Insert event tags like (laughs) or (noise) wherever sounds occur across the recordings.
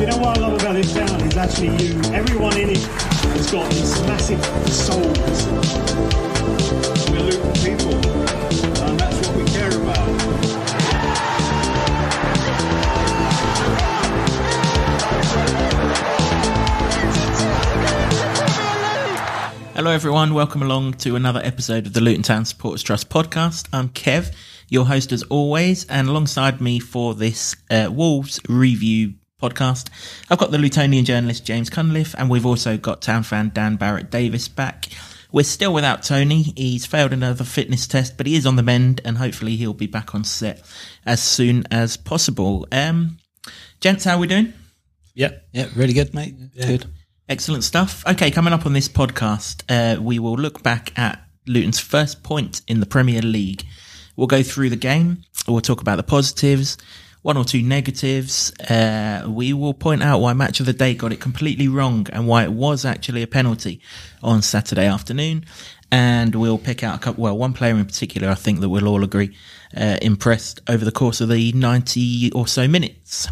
you know what I love about this town is actually you. Everyone in it has got this massive soul. We're Luton people, and that's what we care about. Hello, everyone. Welcome along to another episode of the Luton Town Supporters Trust podcast. I'm Kev, your host as always, and alongside me for this uh, Wolves review podcast, I've got the Lutonian journalist James Cunliffe, and we've also got town fan Dan Barrett Davis back. We're still without Tony. He's failed another fitness test, but he is on the mend, and hopefully he'll be back on set as soon as possible. Um, gents, how are we doing? Yeah, yeah, really good, mate. Good. Excellent stuff. Okay, coming up on this podcast, uh, we will look back at Luton's first point in the Premier League. We'll go through the game. We'll talk about the positives, one or two negatives. Uh, we will point out why Match of the Day got it completely wrong and why it was actually a penalty on Saturday afternoon. And we'll pick out a couple, well, one player in particular, I think that we'll all agree, uh, impressed over the course of the 90 or so minutes.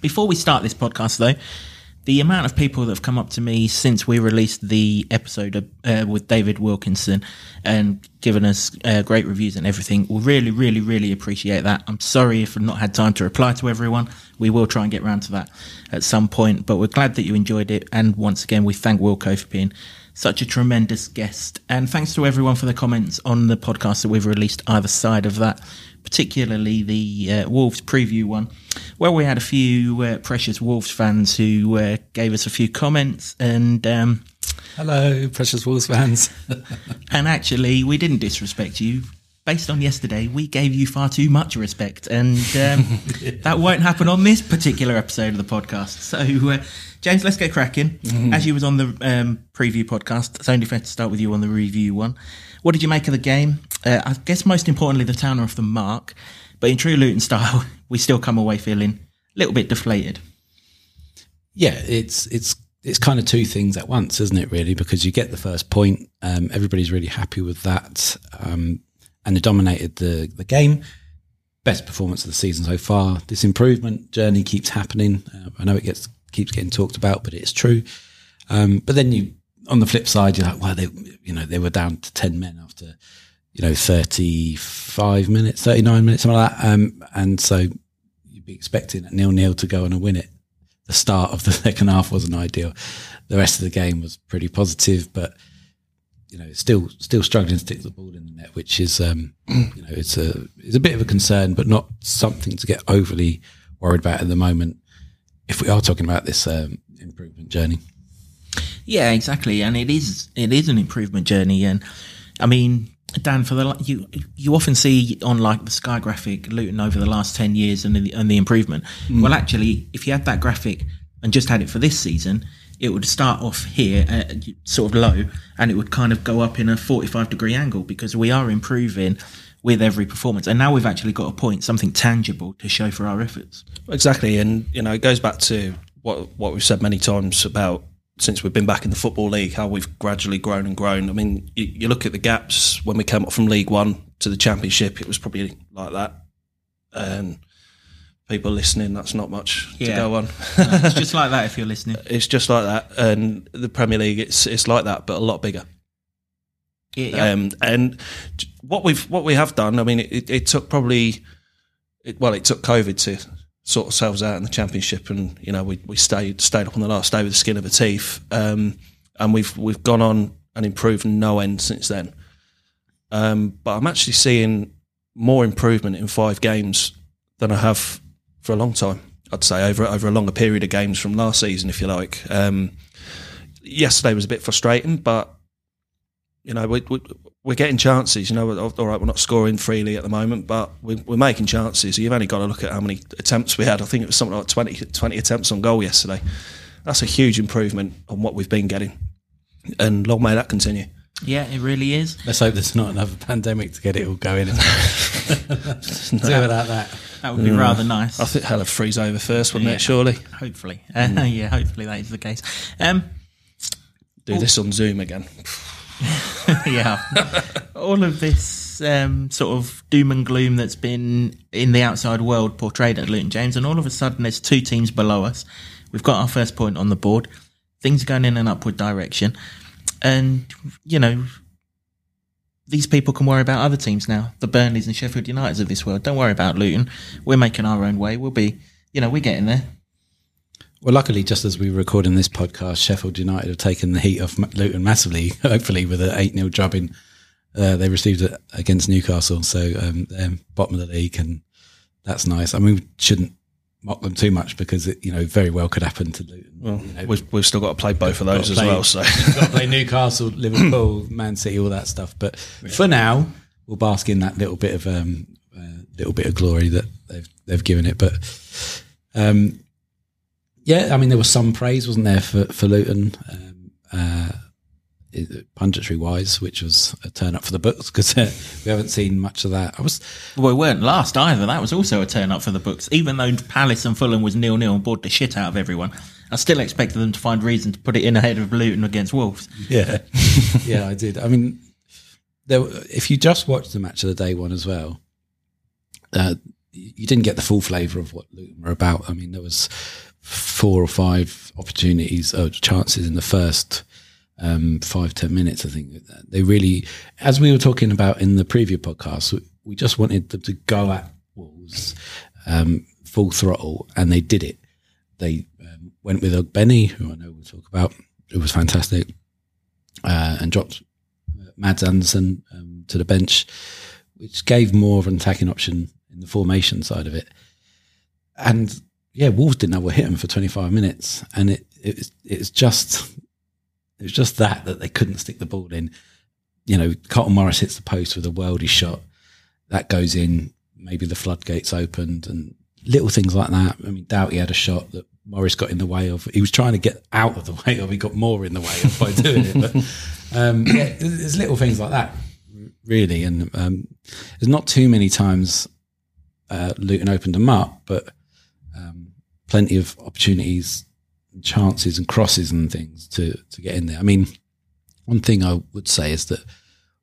Before we start this podcast, though, the amount of people that have come up to me since we released the episode uh, with David Wilkinson and given us uh, great reviews and everything, we really, really, really appreciate that. I'm sorry if I've not had time to reply to everyone. We will try and get round to that at some point, but we're glad that you enjoyed it. And once again, we thank Wilco for being such a tremendous guest. And thanks to everyone for the comments on the podcast that we've released either side of that particularly the uh, Wolves preview one, where we had a few uh, precious Wolves fans who uh, gave us a few comments and. Um, Hello, precious Wolves fans. (laughs) and actually, we didn't disrespect you. Based on yesterday, we gave you far too much respect, and um, (laughs) that won't happen on this particular episode of the podcast. So, uh, James, let's get cracking. Mm-hmm. As you was on the um, preview podcast, it's only fair to start with you on the review one. What did you make of the game? Uh, I guess most importantly, the town are off the mark, but in true Luton style, (laughs) we still come away feeling a little bit deflated. Yeah, it's it's it's kind of two things at once, isn't it? Really, because you get the first point, um, everybody's really happy with that, um, and they dominated the the game. Best performance of the season so far. This improvement journey keeps happening. Uh, I know it gets keeps getting talked about, but it's true. Um, but then you, on the flip side, you're like, well, they, you know, they were down to ten men after you know, 35 minutes, 39 minutes, something like that. Um, and so you'd be expecting nil nil to go on and win it. The start of the (laughs) second half wasn't ideal. The rest of the game was pretty positive, but you know, still, still struggling to stick the ball in the net, which is, um, you know, it's a, it's a bit of a concern, but not something to get overly worried about at the moment. If we are talking about this, um, improvement journey. Yeah, exactly. And it is, it is an improvement journey. And I mean, Dan, for the you you often see on like the Sky graphic Luton over the last ten years and the, and the improvement. Mm. Well, actually, if you had that graphic and just had it for this season, it would start off here at sort of low, and it would kind of go up in a forty-five degree angle because we are improving with every performance, and now we've actually got a point, something tangible to show for our efforts. Exactly, and you know it goes back to what what we've said many times about since we've been back in the Football League, how we've gradually grown and grown. I mean, you, you, look at the gaps when we came up from League One to the Championship, it was probably like that. And people listening, that's not much yeah. to go on. no, it's just like (laughs) that if you're listening. It's just like that. And the Premier League, it's it's like that, but a lot bigger. Yeah, yeah. Um, and what we've what we have done, I mean, it, it took probably, it, well, it took COVID to sort ourselves out in the championship, and you know we, we stayed stayed up on the last day with the skin of a teeth, um, and we've we've gone on and improved no end since then. Um, but I'm actually seeing more improvement in five games than I have for a long time. I'd say over over a longer period of games from last season, if you like. Um, yesterday was a bit frustrating, but you know we, we, we're getting chances. You know, all right, we're not scoring freely at the moment, but we're, we're, making chances. You've only got to look at how many attempts we had. I think it was something like 20, 20 attempts on goal yesterday. That's a huge improvement on what we've been getting, and long may that continue. Yeah, it really is. Let's hope there's not another pandemic to get it all going. (laughs) Do without that. That would be mm. rather nice. I think hell would freeze over first, wouldn't yeah, it? Surely. Hopefully. Mm. Uh, (laughs) yeah, hopefully that is the case. Um, Do this on Zoom again. (laughs) yeah. All of this um, sort of doom and gloom that's been in the outside world portrayed at Luton James, and all of a sudden there's two teams below us We've got our first point on the board. Things are going in an upward direction. And, you know, these people can worry about other teams now. The Burnleys and Sheffield Uniteds of this world. Don't worry about Luton. We're making our own way. We'll be, you know, we're getting there. Well, luckily, just as we were recording this podcast, Sheffield United have taken the heat off Luton massively, (laughs) hopefully, with an 8 0 drubbing uh, they received it against Newcastle. So, um, they're bottom of the league, and that's nice. I mean, we shouldn't mock them too much because it, you know, very well could happen to Luton. Well, you know, we've, we've still got to play both of those as play- well. So (laughs) got to play Newcastle, Liverpool, Man City, all that stuff. But for now, we'll bask in that little bit of um, uh, little bit of glory that they've they've given it. But um, yeah, I mean, there was some praise, wasn't there, for for Luton, um, uh, punditry wise, which was a turn up for the books because uh, we haven't seen much of that. I was Well, we weren't last either. That was also a turn up for the books. Even though Palace and Fulham was nil nil and bored the shit out of everyone, I still expected them to find reason to put it in ahead of Luton against Wolves. Yeah, (laughs) yeah, I did. I mean, there, if you just watched the match of the day one as well, uh, you didn't get the full flavour of what Luton were about. I mean, there was four or five opportunities or chances in the first um, five ten minutes. I think they really, as we were talking about in the preview podcast, we- just wanted them to go at Wolves um, full throttle, and they did it. They um, went with Benny, who I know we'll talk about, who was fantastic uh, and dropped uh, Mads Andersen um, to the bench, which gave more of an attacking option in the formation side of it. And yeah, Wolves didn't know what hit them for 25 minutes, and it it was, it was just it was just that that they couldn't stick the ball in. You know, Carlton Morris hits the post with a worldy shot that goes in. Maybe the floodgates opened, and little things like that. I mean, Doughty had a shot that Morris got in the way of. He was trying to get out of the (laughs) way of. He got more in the way of by doing it. But um, yeah, there's little things like that, really. And um, there's not too many times uh, Luton opened them up, but um, plenty of opportunities, chances, and crosses and things to to get in there. I mean, one thing I would say is that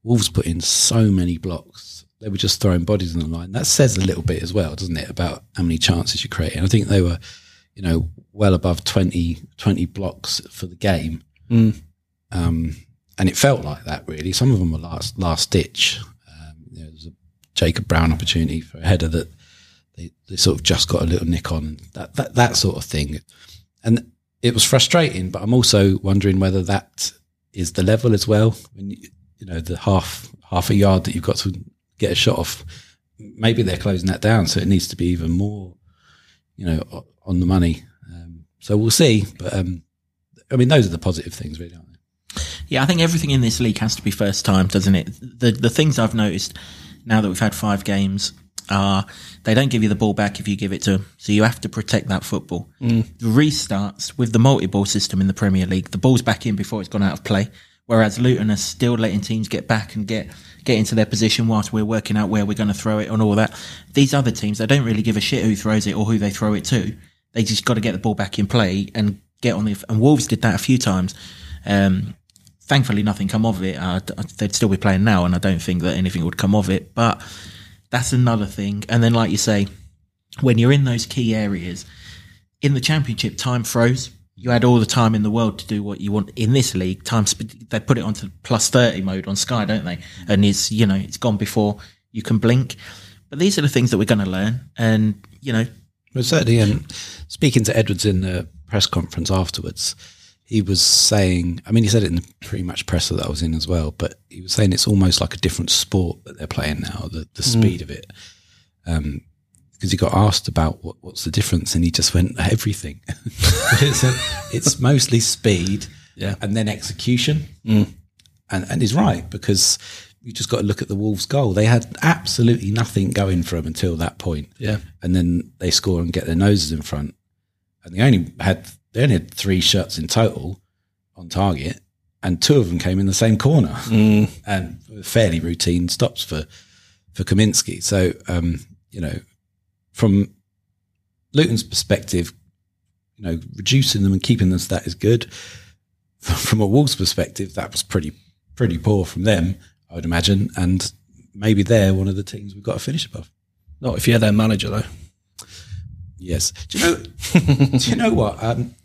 Wolves put in so many blocks. They were just throwing bodies on the line. That says a little bit as well, doesn't it, about how many chances you create? And I think they were, you know, well above 20, 20 blocks for the game. Um, and it felt like that really. Some of them were last last ditch. Um, you know, there was a Jacob Brown opportunity for a header that they, they sort of just got a little nick on that, that that sort of thing. And it was frustrating, but I'm also wondering whether that is the level as well. When you, you know the half half a yard that you've got to get a shot off, maybe they're closing that down, so it needs to be even more, you know, on the money. Um, so we'll see. But um, I mean, those are the positive things, really, aren't they? Yeah, I think everything in this league has to be first time, doesn't it? The the things I've noticed now that we've had five games are they don't give you the ball back if you give it to them, so you have to protect that football. The restarts with the multi-ball system in the Premier League, the ball's back in before it's gone out of play, whereas Luton are still letting teams get back and get get into their position whilst we're working out where we're going to throw it and all that. These other teams, they don't really give a shit who throws it or who they throw it to. They just got to get the ball back in play and get on the. And Wolves did that a few times. Um, thankfully nothing come of it. Uh, they'd still be playing now, and I don't think that anything would come of it. But that's another thing. And then, like you say, when you're in those key areas in the championship, time froze. You had all the time in the world to do what you want. In this league, time they put it onto plus thirty mode on Sky, don't they? And it's you know it's gone before you can blink. But these are the things that we're going to learn, and you know Well, certainly. And speaking to Edwards in the press conference afterwards, he was saying, I mean, he said it in the pretty much presser that I was in as well, but he was saying it's almost like a different sport that they're playing now, the, the speed of it. Um, because he got asked about what, what's the difference, and he just went everything. (laughs) it's, it's mostly speed, Yeah. and then execution, and and he's right because you just got to look at the Wolves' goal. They had absolutely nothing going for them until that point, Yeah. and then they score and get their noses in front, and they only had they only had three shots in total on target, and two of them came in the same corner, and fairly routine stops for for Kaminski. So um, you know, from Luton's perspective, you know, reducing them and keeping them stat is good. (laughs) From a Wolves perspective, that was pretty pretty poor from them, I would imagine, and maybe they're one of the teams we've got to finish above. Not if you're their manager though. Yes. Do you know? (laughs) do you know what? Um,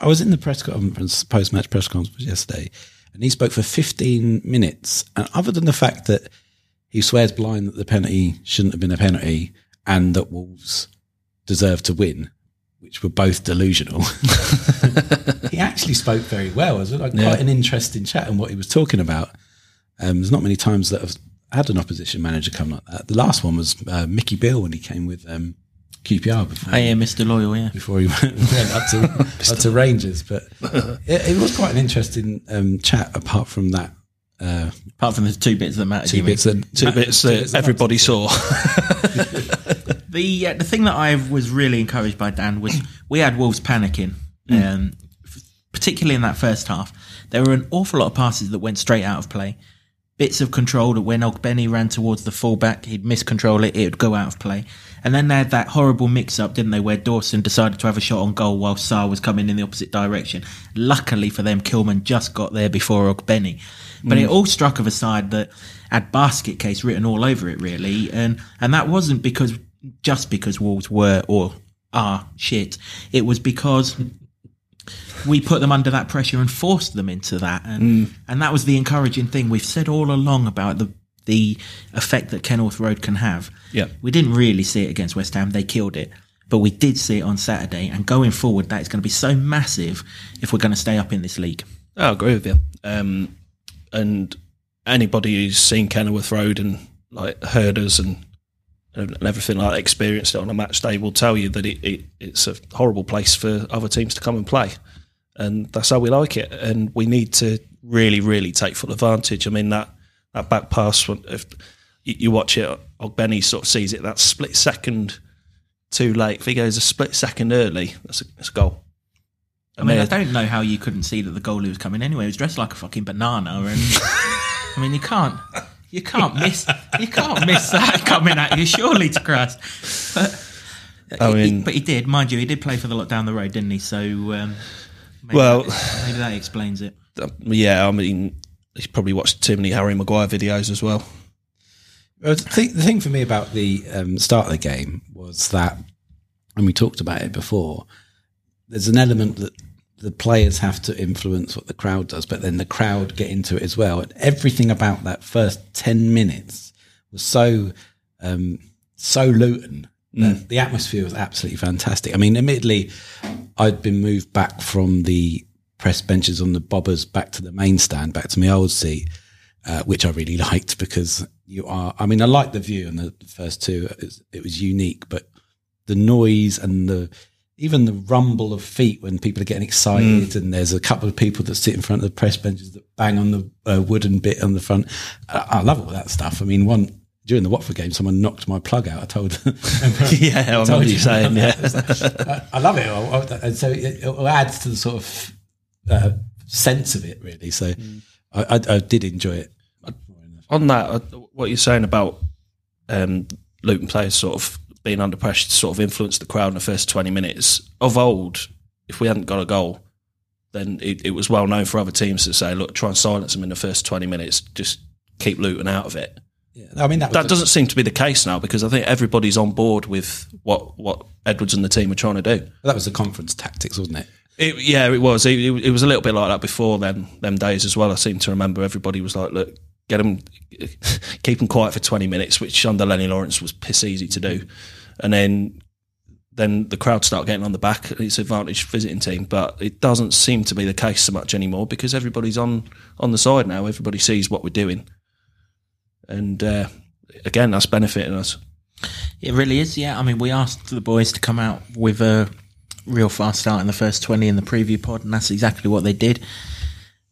I was in the press conference, post match press conference yesterday, and he spoke for 15 minutes. And other than the fact that he swears blind that the penalty shouldn't have been a penalty and that Wolves deserved to win, which were both delusional, (laughs) he actually spoke very well. It was like Yeah. quite an interesting chat and what he was talking about. Um, there's not many times that I've had an opposition manager come like that. The last one was uh, Micky Beale when he came with um, QPR before Oh, yeah, Mr. Loyal, yeah. before he went, went up to up to Rangers. But (laughs) it, it was quite an interesting um, chat. Apart from that, uh, Apart from the two bits that matter. two you mean. bits, that, Two bits that everybody saw. (laughs) The uh, the thing that I was really encouraged by Dan was we had Wolves panicking, um, particularly in that first half. There were an awful lot of passes that went straight out of play. Bits of control that when Ogbene ran towards the fullback, he'd miscontrol it, it would go out of play. And then they had that horrible mix up, didn't they, where Dawson decided to have a shot on goal while Sá was coming in the opposite direction. Luckily for them, Kilman just got there before Ogbene. But it mm. all struck of a side that had basket case written all over it, really. And, and that wasn't because just because Wolves were or are shit. It was because we put them under that pressure and forced them into that, and and that was the encouraging thing. We've said all along about the the effect that Kenilworth Road can have. Yeah. we didn't really see it against West Ham; they killed it. But we did see it on Saturday, and going forward, that is going to be so massive if we're going to stay up in this league. I agree with you. Um, and anybody who's seen Kenilworth Road and like heard us and and everything like that, experienced it on a match day will tell you that it, it it's a horrible place for other teams to come and play. And that's how we like it. And we need to really, really take full advantage. I mean that that back pass when if you, watch it, Ogbene sort of sees it that split second too late. If he goes a split second early, that's a, that's a goal. I mean, I don't know how you couldn't see that the goalie was coming anyway. He was dressed like a fucking banana, and I mean, you can't, you can't miss, you can't miss that coming at you. Surely to Christ. But, I he- he- but he did, mind you, he did play for the lot down the road, didn't he? So, um, maybe Well- that, maybe that explains it. (sighs) yeah, I mean, he's probably watched too many Harry Maguire videos as well. Well, the, thing, the thing for me about the um, start of the game was that, and we talked about it before, there's an element that the players have to influence what the crowd does, but then the crowd get into it as well. And everything about that first 10 minutes was so, um, so Luton. That The atmosphere was absolutely fantastic. I mean, admittedly, I'd been moved back from the press benches on the bobbers back to the main stand, back to my old seat uh, which I really (laughs) liked because you are. I mean, I liked the view and the first two. It was, it was unique, but the noise and the even the rumble of feet when people are getting excited, and there's a couple of people that sit in front of the press benches that bang on the uh, wooden bit on the front. I, I love all that stuff. I mean, one during the Watford game, someone knocked my plug out. I told. (laughs) yeah, I remember you saying, yeah. (laughs) I, I love it, and so it, it adds to the sort of uh, sense of it, really. So I, I, I did enjoy it. On that, uh, what you're saying about um, Luton players sort of being under pressure to sort of influence the crowd in the first 20 minutes, of old, if we hadn't got a goal, then it, it was well known for other teams to say, look, try and silence them in the first 20 minutes, just keep Luton out of it. Yeah, I mean that, That doesn't seem to be the case now because I think everybody's on board with what, what Edwards and the team are trying to do. that was the conference tactics, wasn't it? It, yeah, it was. It, it, it was a little bit like that before then, them days as well. I seem to remember everybody was like, look, get them, (laughs) keep them quiet for 20 minutes, which under Lennie Lawrence was piss easy to do. And then then the crowd start getting on the back. It's advantage visiting team, but it doesn't seem to be the case so much anymore because everybody's on, on the side now. Everybody sees what we're doing. And uh, again, that's benefiting us. It really is, yeah. I mean, we asked the boys to come out with a real fast start in the first 20 in the preview pod, and that's exactly what they did.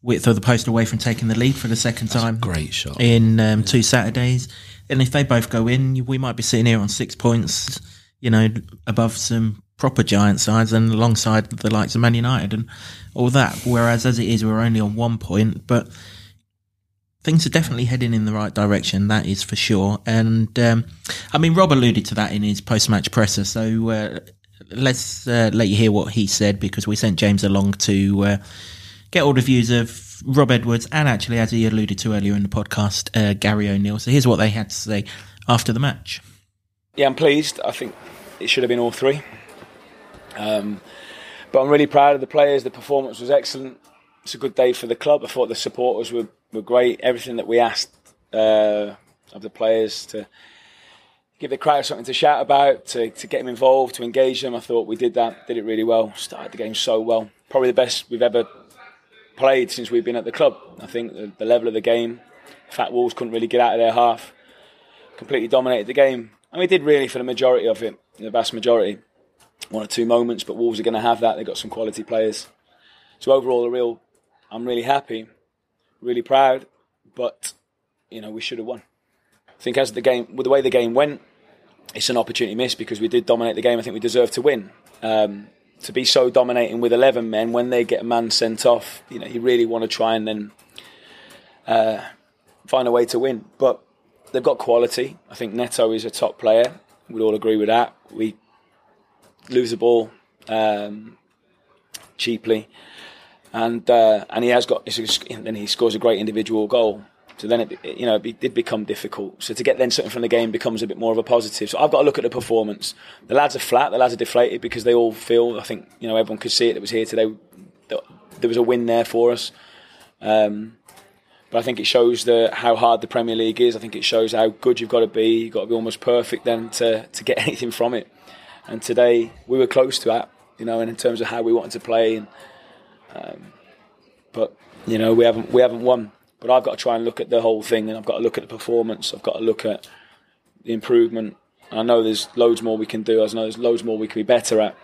Width of the post away from taking the lead for the second time. Great shot. In um, two Saturdays. And if they both go in, we might be sitting here on six points, you know, above some proper giant sides and alongside the likes of Man United and all that. Whereas as it is, we're only on one point, but things are definitely heading in the right direction. That is for sure. And um, I mean, Rob alluded to that in his post-match presser. So uh, let's uh, let you hear what he said because we sent James along to uh, get all the views of Rob Edwards and actually, as he alluded to earlier in the podcast, uh, Gary O'Neil. So here's what they had to say after the match. yeah, I'm pleased. I think it should have been all three. Um, but I'm really proud of the players. The performance was excellent. It's a good day for the club. I thought the supporters were, were great. Everything that we asked uh, of the players to give the crowd something to shout about, to, to get them involved, to engage them. I thought we did that, did it really well. Started the game so well. Probably the best we've ever played since we've been at the club. I think the, the level of the game, Fat Wolves couldn't really get out of their half, completely dominated the game. And we did really for the majority of it, the vast majority. One or two moments, but Wolves are going to have that. They've got some quality players. So overall, a real, I'm really happy, really proud, but you know we should have won. I think as the game, with the way the game went, it's an opportunity missed because we did dominate the game. I think we deserved to win. Um, to be so dominating with 11 men when they get a man sent off, you know, you really want to try and then uh, find a way to win. But they've got quality. I think Neto is a top player. We'd all agree with that. We lose the ball um, cheaply, and uh, and he has got. Then he scores a great individual goal. So then it, you know, it did become difficult. So to get then something from the game becomes a bit more of a positive. So I've got to look at the performance. The lads are flat. The lads are deflated because they all feel. I think you know everyone could see it that was here today. There was a win there for us. Um, but I think it shows the how hard the Premier League is. I think it shows how good you've got to be. You've got to be almost perfect then to to get (laughs) anything from it. And today we were close to that, you know, and in terms of how we wanted to play. And, um, but you know we haven't we haven't won. But I've got to try and look at the whole thing, and I've got to look at the performance. I've got to look at the improvement. I know there's loads more we can do. I know there's loads more we can be better at.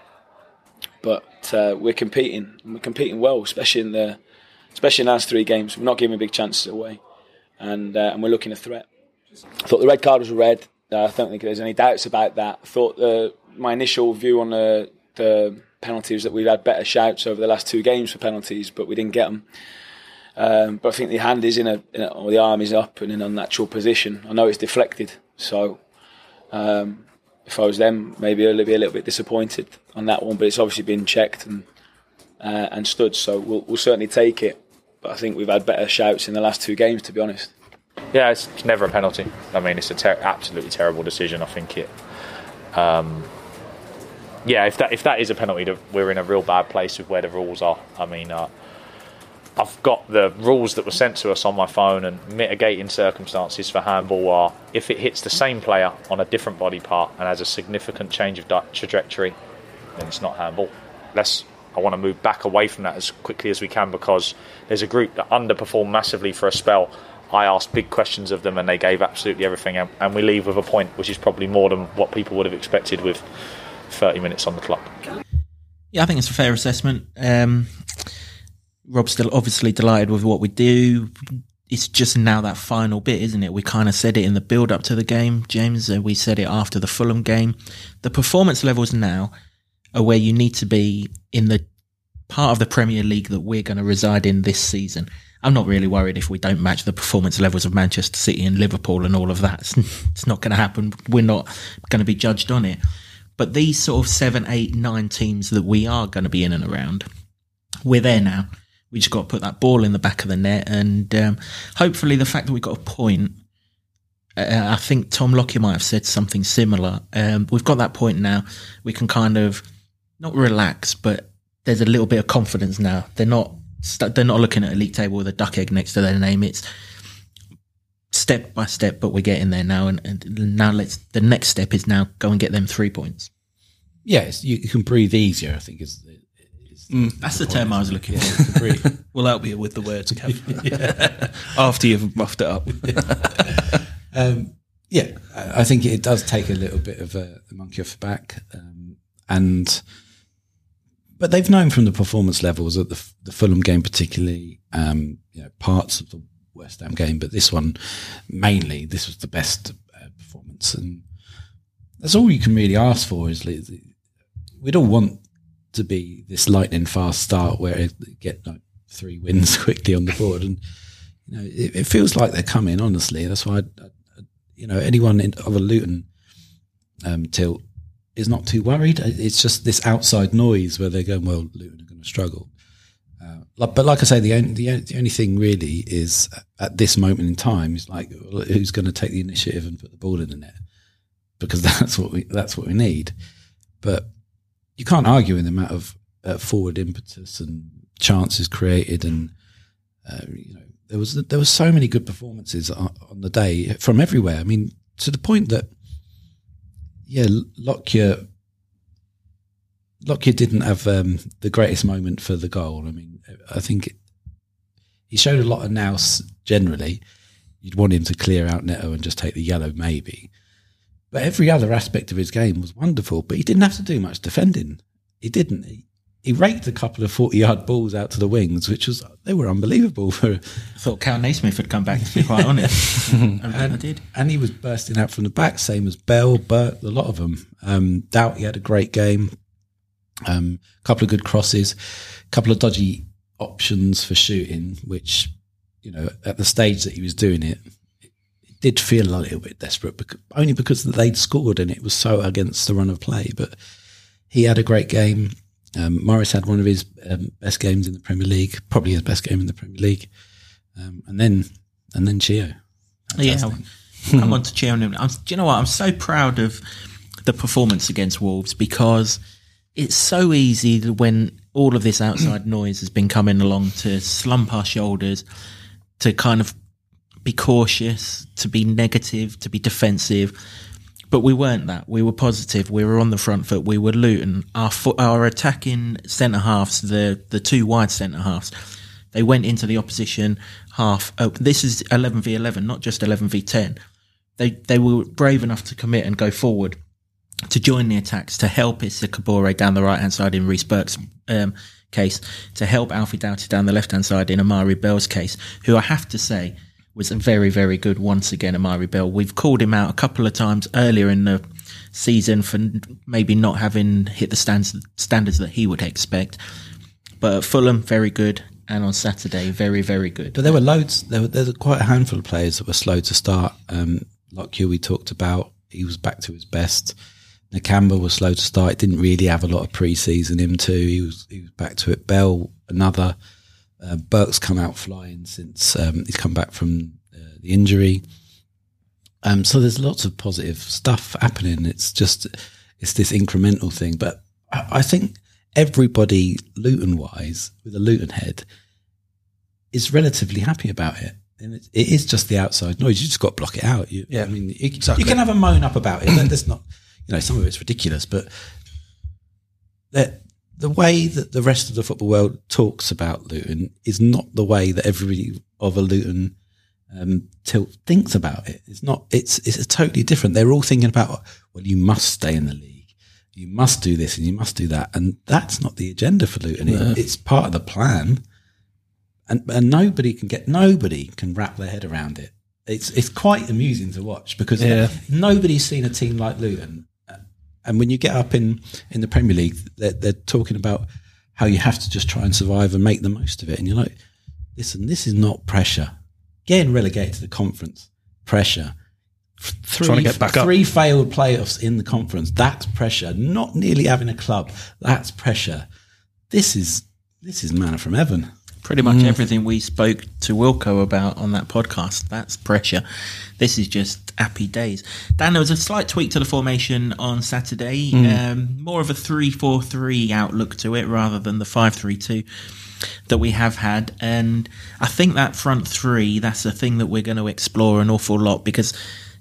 But uh, we're competing, and we're competing well, especially in the, especially in the last three games. We're not giving big chances away, and uh, and we're looking a threat. I thought the red card was red. I don't think there's any doubts about that. I thought the, my initial view on the, the penalties that we've had better shouts over the last two games for penalties, but we didn't get them. Um, but I think the hand is in a, in a, or the arm is up and in a natural position. I know it's deflected, so um, if I was them, maybe I'd be a little bit disappointed on that one. But it's obviously been checked and uh, and stood, so we'll, we'll certainly take it. But I think we've had better shouts in the last two games, to be honest. Yeah, it's never a penalty. I mean, it's a ter- absolutely terrible decision. I think it. Um, yeah, if that if that is a penalty, we're in a real bad place with where the rules are. I mean, uh, I've got the rules that were sent to us on my phone, and mitigating circumstances for handball are if it hits the same player on a different body part and has a significant change of trajectory, then it's not handball. Let's. I want to move back away from that as quickly as we can because there's a group that underperformed massively for a spell. I asked big questions of them, and they gave absolutely everything, and we leave with a point, which is probably more than what people would have expected with 30 minutes on the clock. Yeah, I think it's a fair assessment. Um, Rob's still obviously delighted with what we do. It's just now that final bit, isn't it? We kind of said it in the build up to the game, James. We said it after the Fulham game. The performance levels now are where you need to be in the part of the Premier League that we're going to reside in this season. I'm not really worried if we don't match the performance levels of Manchester City and Liverpool and all of that. (laughs) It's not going to happen. We're not going to be judged on it. But these sort of seven, eight, nine teams that we are going to be in and around, we're there now we just got to put that ball in the back of the net, and um, hopefully, the fact that we got a point. Uh, I think Tom Lockyer might have said something similar. Um, we've got that point now. We can kind of not relax, but there's a little bit of confidence now. They're not they're not looking at a league table with a duck egg next to their name. It's step by step, but we're getting there now. And, and now let's the next step is now go and get them three points. Yes, you, you can breathe easier. I think is Mm, that's the term I was looking for. (laughs) we'll help you with the words, (laughs) Kev. After you've muffed it up. (laughs) um, yeah, I think it does take a little bit of a, a monkey off the back, um, and but they've known from the performance levels at the, the Fulham game, particularly um, you know, parts of the West Ham game, but this one mainly, this was the best uh, performance, and that's all you can really ask for. Is we'd all want to be this lightning fast start where it get like three wins (laughs) quickly on the board, and you know it, it feels like they're coming. Honestly, that's why I, I, you know anyone in, of a Luton um, tilt is not too worried. It's just this outside noise where they're going, well, Luton are going to struggle. But like I say, the only, the, the only thing really is at this moment in time is like who's going to take the initiative and put the ball in the net because (laughs) that's what we that's what we need. But you can't argue in the amount of uh, forward impetus and chances created, and uh, you know there was there was so many good performances on, on the day from everywhere. I mean, to the point that yeah, Lockyer Lockyer didn't have um, the greatest moment for the goal. I mean, I think it, he showed a lot of nous generally. You'd want him to clear out Neto and just take the yellow, maybe. But every other aspect of his game was wonderful. But he didn't have to do much defending. He didn't. He, he raked a couple of forty-yard balls out to the wings, which was they were unbelievable. For I thought Kal Naismith had come back. To be quite honest, (laughs) I, I did. and he was bursting out from the back, same as Bell, Burt, a lot of them. Um, Doughty had a great game. A um, couple of good crosses, a couple of dodgy options for shooting, which you know at the stage that he was doing it, it did feel a little bit desperate, because, only because they'd scored and it was so against the run of play. But he had a great game. Um, Morris had one of his um, best games in the Premier League, probably his best game in the Premier League, um, and then and then Chio. Yeah, come on to cheer on him. I'm, do you know what? I'm so proud of the performance against Wolves because it's so easy when all of this outside noise has been coming along to slump our shoulders, to kind of be cautious, to be negative, to be defensive. But we weren't that. We were positive. We were on the front foot. We were Luton. Our fo- our attacking centre halves, the the two wide centre halves, they went into the opposition half. Oh, this is eleven v eleven, not just eleven v ten. They they were brave enough to commit and go forward to join the attacks to help Issa Kabore down the right hand side in Reece Burke's um, case, to help Alfie Doughty down the left hand side in Amari Bell's case, who I have to say was very, very good once again, Amari Bell. We've called him out a couple of times earlier in the season for maybe not having hit the stands, standards that he would expect. But at Fulham, very good. And on Saturday, very, very good. But there were loads. There were there's quite a handful of players that were slow to start. Um, Lockyer we talked about. He was back to his best. Nakamba was slow to start. Didn't really have a lot of pre-season. Him too. He was he was back to it. Bell another. Uh, Burke's come out flying since um, he's come back from uh, the injury. Um, so there's lots of positive stuff happening. It's just it's this incremental thing. But I, I think everybody Luton wise with a Luton head is relatively happy about it. And it, it is just the outside noise. You just got to block it out. You, Yeah, I mean, you, exactly. you can have a moan up about it. but There's not, you know, some of it's ridiculous, but that the way that the rest of the football world talks about Luton is not the way that everybody of a Luton um, tilt thinks about it. It's not. It's it's totally different. They're all thinking about well, you must stay in the league, you must do this, and you must do that, and that's not the agenda for Luton. It, it's part of the plan, and and nobody can get nobody can wrap their head around it. It's it's quite amusing to watch because Yeah. nobody's seen a team like Luton. And when you get up in, in the Premier League, they're, they're talking about how you have to just try and survive and make the most of it. And you're like, listen, this is not pressure. Getting relegated to the conference, pressure. Three, Trying to get back up. three failed playoffs in the conference. That's pressure. Not nearly having a club. That's pressure. This is this is manna from heaven. Pretty much mm. everything we spoke to Wilco about on that podcast. That's pressure. This is just happy days. Dan, there was a slight tweak to the formation on Saturday. Mm. Um, more of a 3 4 3 outlook to it rather than the 5 3 2 that we have had. And I think that front three, that's a thing that we're going to explore an awful lot because,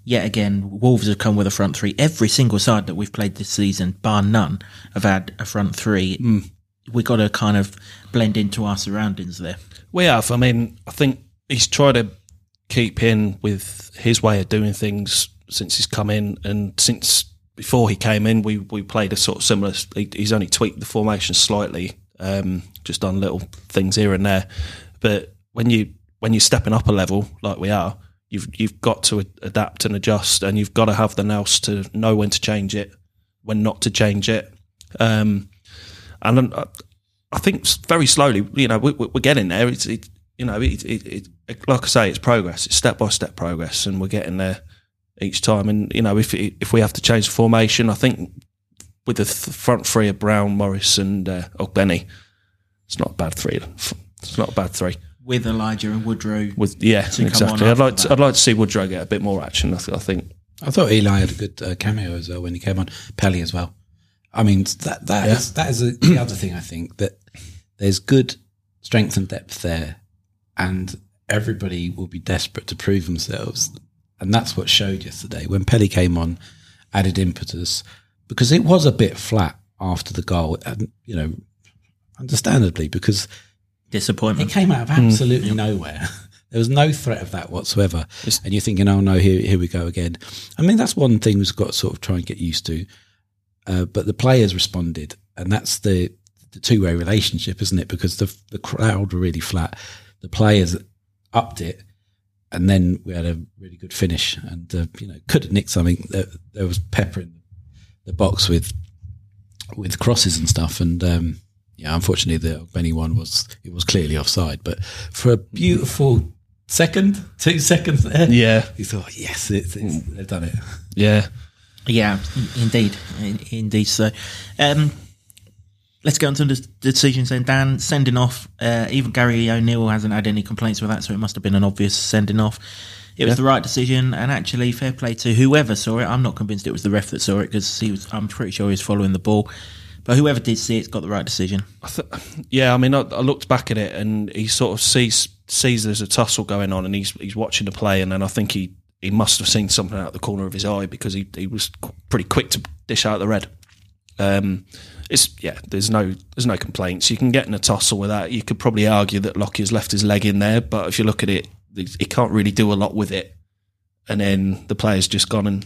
yet again, Wolves have come with a front three. Every single side that we've played this season, bar none, have had a front three. Mm. We've got to kind of blend into our surroundings there. We have. I mean, I think he's tried to keep in with his way of doing things since he's come in, and since before he came in, we we played a sort of similar. He's only tweaked the formation slightly, um, just done little things here and there. But when you when you're stepping up a level like we are, you've you've got to adapt and adjust, and you've got to have the nous to know when to change it, when not to change it. Um, and I, I think very slowly, you know, we, we- we're getting there. It's, it, you know, it, it, it, like I say, it's progress. It's step by step progress, and we're getting there each time. And you know, if if we have to change the formation, I think with the th- front three of Brown, Morris, and uh, Benny, it's not a bad three. It's not a bad three. with Elijah and Woodrow. With yeah, To exactly. I'd like after to, I'd like to see Woodrow get a bit more action. I, th- I think I thought Eli had a good uh, cameo as well when he came on. Pelly as well. I mean, that that is, that is a, the (clears throat) other thing. I think that there's good strength and depth there, and everybody will be desperate to prove themselves, and that's what showed yesterday when Pelly came on, added impetus because it was a bit flat after the goal, and you know, understandably because Disappointment. it came out of hmm. absolutely nowhere. There was no threat of that whatsoever. and you're thinking, oh no, here, here we go again. I mean, that's one thing we've got to sort of try and get used to. Uh, but the players responded, and that's the, the two way relationship, isn't it? Because the, the crowd were really flat. The players upped it, and then we had a really good finish. And, uh, you know, could have nicked something. There, there was pepper in the box with with crosses and stuff. And um, yeah, unfortunately, the Benny one was it was clearly offside. But for a beautiful second, two seconds there, Yeah. you thought, yes, it's, it's, they've done it. Yeah. Yeah, indeed, indeed. So, um, let's go on to the decisions then. Dan sending off. Uh, even Gary O'Neil hasn't had any complaints with that, so it must have been an obvious sending off. It was the right decision, and actually, fair play to whoever saw it. I'm not convinced it was the ref that saw it because he was. I'm pretty sure he was following the ball, but whoever did see it's got the right decision. I th- yeah, I mean, I, I looked back at it and he sort of sees sees there's a tussle going on and he's he's watching the play and then I think he, he must have seen something out the corner of his eye because he, he was pretty quick to dish out the red. Um, it's yeah, there's no there's no complaints. You can get in a tussle with that. You could probably argue that Lockie's left his leg in there, but if you look at it, he he can't really do a lot with it. And then the player's just gone and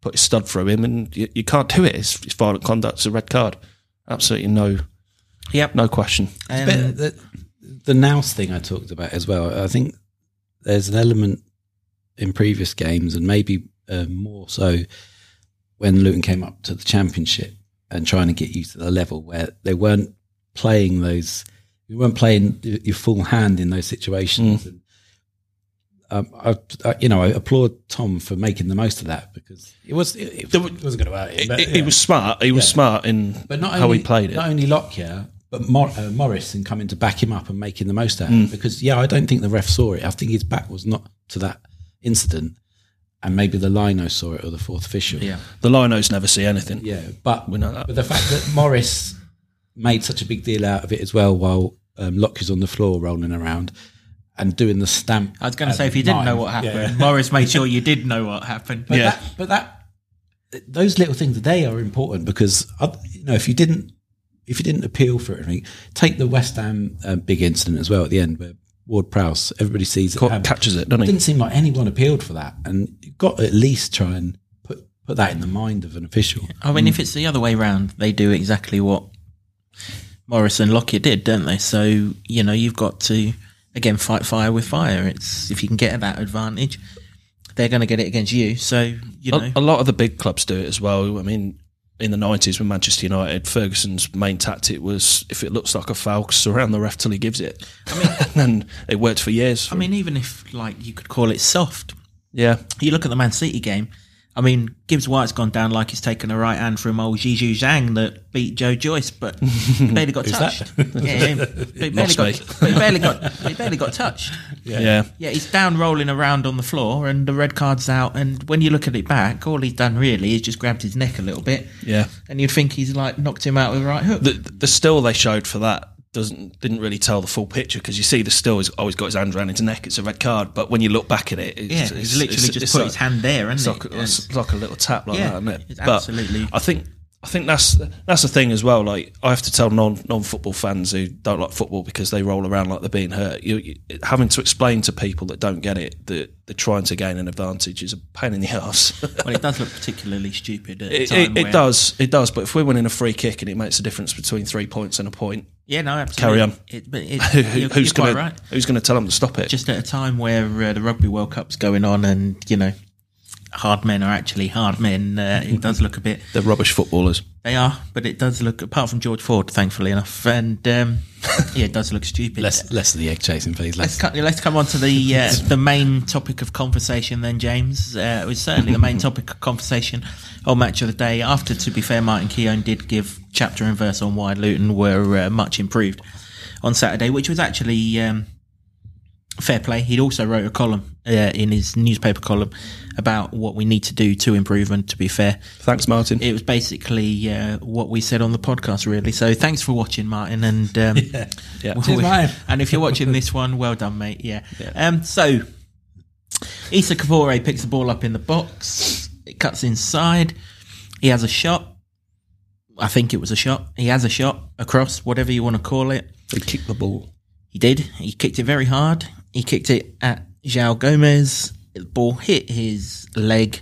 put his stud through him, and you, you can't do it. It's, it's violent conduct. It's a red card. Absolutely no Yep. no question. Um, But the, the nous thing I talked about as well. I think there's an element in previous games, and maybe uh, more so when Luton came up to the Championship and trying to get used to the level where they weren't playing those. You weren't playing your full hand in those situations. And, um, I, I, you know, I applaud Tom for making the most of that because it was it, it wasn't going to hurt him. He- but, he, was smart. He was Yeah. smart in But not how only, he played it. Not only Lockyer, but Mor- uh, Morris and coming to back him up and making the most out Mm. of it. Because yeah, I don't think the ref saw it. I think his back was not to that incident, and maybe the lino saw it or the fourth official. yeah. the Linos never see anything. yeah. But We know that. But the fact that Morris made such a big deal out of it as well, while um, Lockyer's on the floor rolling around and doing the stamp. I was going to say if you didn't mime. know what happened, Yeah. Morris made sure you did know what happened. But Yeah. that, but that those little things they are important because uh, you know if you didn't if you didn't appeal for it, I mean, take the West Ham uh, big incident as well at the end where Ward Prowse everybody sees it Ca- happen. catches it, doesn't It he? didn't seem like anyone appealed for that, and you've got to at least try and put put that in the mind of an official. I mean, if hmm. it's the other way round, they do exactly what Morris and Lockyer did, don't they? So you know, you've got to again fight fire with fire. It's if you can get that advantage, they're going to get it against you. So you know, A, a lot of the big clubs do it as well. I mean, in the nineties with Manchester United, Ferguson's main tactic was if it looks like a foul, surround the ref till he gives it. I mean, (laughs) and it worked for years. I mean, even if like you could call it soft, yeah, you look at the Man City game. I mean, Gibbs White's gone down like he's taken a right hand from old Zizou Zhang that beat Joe Joyce, but he barely got (laughs) touched. (laughs) yeah, he barely got, me. but he barely got, he barely got touched. yeah, Yeah, he's down rolling around on the floor and the red card's out. And when you look at it back, all he's done really is just grabbed his neck a little bit. yeah. And you'd think he's like knocked him out with a right hook. The, the still they showed for that doesn't didn't really tell the full picture because you see the still has always got his hand around his neck. It's a red card, but when you look back at it, it's, yeah, it's, he's literally it's- just it's put like- his hand there, It's isn't like, it? it's like a little tap like Yeah, that, isn't it? it's But absolutely- I think I think that's that's the thing as well. Like I have to tell non non football fans who don't like football because they roll around like they're being hurt. You, you having to explain to people that don't get it that they're trying to gain an advantage is a pain in the (laughs) ass. well, it does look particularly stupid at It, time. it, it does, it does. But if we're winning a free kick and it makes a difference between three points and a point, Yeah, no, absolutely. Carry on. It, but it, (laughs) who, you're, who's going right. to to tell them to stop it? Just at a time where uh, the Rugby World Cup's going on and, you know, hard men are actually hard men, uh, it does look a bit. (laughs) They're rubbish footballers. They are, but it does look, apart from George Ford, thankfully enough, and um, (laughs) yeah, it does look stupid. Less less of the egg chasing, please. Let's come, let's come on to the uh, (laughs) the main topic of conversation then, James. Uh, it was certainly the main topic of conversation on Match of the Day. After, to be fair, Martin Keown did give chapter and verse on why Luton were uh, much improved on Saturday, which was actually um, fair play. He'd also wrote a column uh, in his newspaper column about what we need to do to improve. And to be fair, Thanks, Martin. it was basically uh, what we said on the podcast, really. So thanks for watching, Martin. And um, (laughs) Yeah. Cheers, Martin. (laughs) and if you're watching this one, well done, mate. Yeah. Um, so Issa Kabore picks the ball up in the box. It cuts inside. He has a shot. I think it was a shot. He has a shot across, whatever you want to call it. They kicked the ball. He did. He kicked it very hard. He kicked it at João Gomes. The ball hit his leg,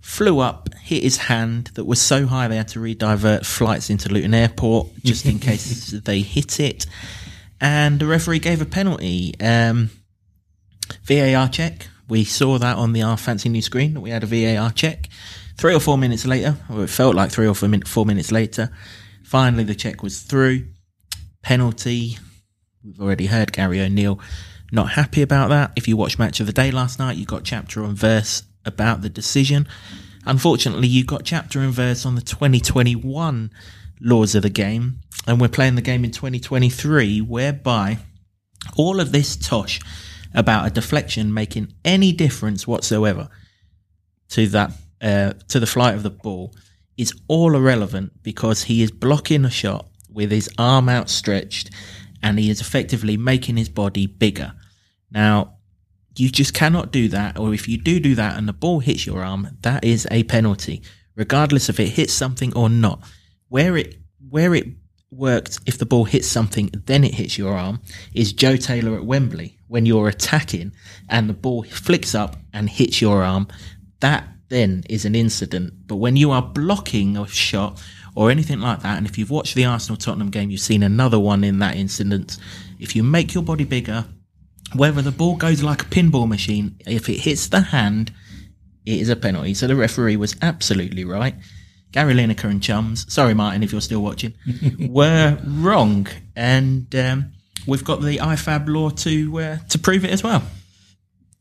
flew up, hit his hand that was so high they had to re-divert flights into Luton Airport just in (laughs) case they hit it. And the referee gave a penalty. Um, VAR check. We saw that on the our fancy new screen that we had a VAR check. Three or four minutes later, or it felt like three or four, min- four minutes later, finally the check was through. Penalty. We've already heard Gary O'Neil not happy about that. If you watched Match of the Day last night, you got chapter and verse about the decision. Unfortunately, you got chapter and verse on the 2021 laws of the game, and we're playing the game in 2023, whereby all of this tosh about a deflection making any difference whatsoever to that uh, to the flight of the ball is all irrelevant because he is blocking a shot with his arm outstretched and he is effectively making his body bigger. Now, you just cannot do that, or if you do do that and the ball hits your arm, that is a penalty, regardless if it hits something or not. Where it where it worked, if the ball hits something, then it hits your arm, is Joe Taylor at Wembley when you're attacking and the ball flicks up and hits your arm. That then is an incident. But when you are blocking a shot or anything like that, and if you've watched the Arsenal Tottenham game, you've seen another one in that incident. If you make your body bigger, whether the ball goes like a pinball machine, if it hits the hand, it is a penalty. So the referee was absolutely right. Gary Lineker and Chums, sorry Martin if you're still watching, (laughs) were wrong, and um, we've got the IFAB law to uh, to prove it as well.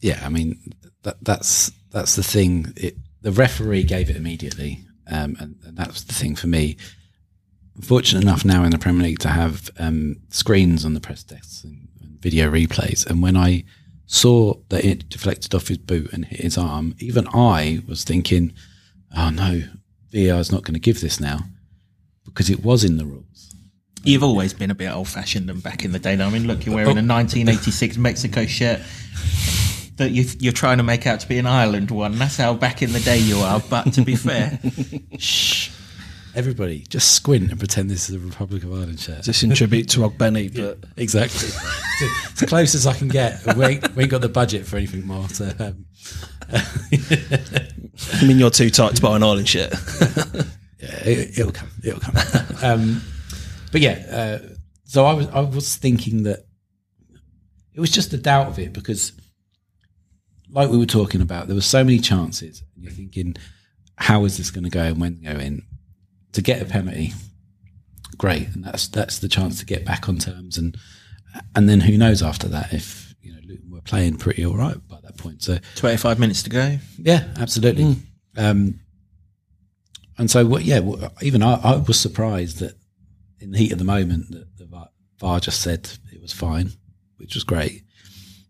yeah, I mean that that's that's the thing. It, the referee gave it immediately, um, and, that's the thing for me. I'm fortunate enough now in the Premier League to have um, screens on the press desks and, and video replays, and when I saw that it deflected off his boot and hit his arm, even I was thinking, "Oh no, VAR is not going to give this now," because it was in the rules. You've always been a bit old fashioned and back in the day. Now, I mean, look, you're wearing a (laughs) 1986 Mexico shirt that you, you're trying to make out to be an Ireland one. That's how back in the day you are. But to be fair, (laughs) shh. Everybody, just squint and pretend this is a Republic of Ireland shirt. This in tribute to Ogbene, but Exactly. it's the closest I can get. We ain't, we ain't got the budget for anything more. So, um, (laughs) I mean, you're too tight to buy an Ireland shirt. (laughs) yeah, it, it'll come. It'll come. um, but yeah, uh, so I was I was thinking that it was just a doubt of it because, like we were talking about, there were so many chances. And you're thinking, how is this going to go and when go in? To get a penalty, great, and that's that's the chance to get back on terms and and then who knows after that if you know Luton were playing pretty all right by that point. So 25 minutes to go. yeah, absolutely. Um, and so, what? Yeah, well, even I, I was surprised that in the heat of the moment that the VAR just said it was fine, which was great.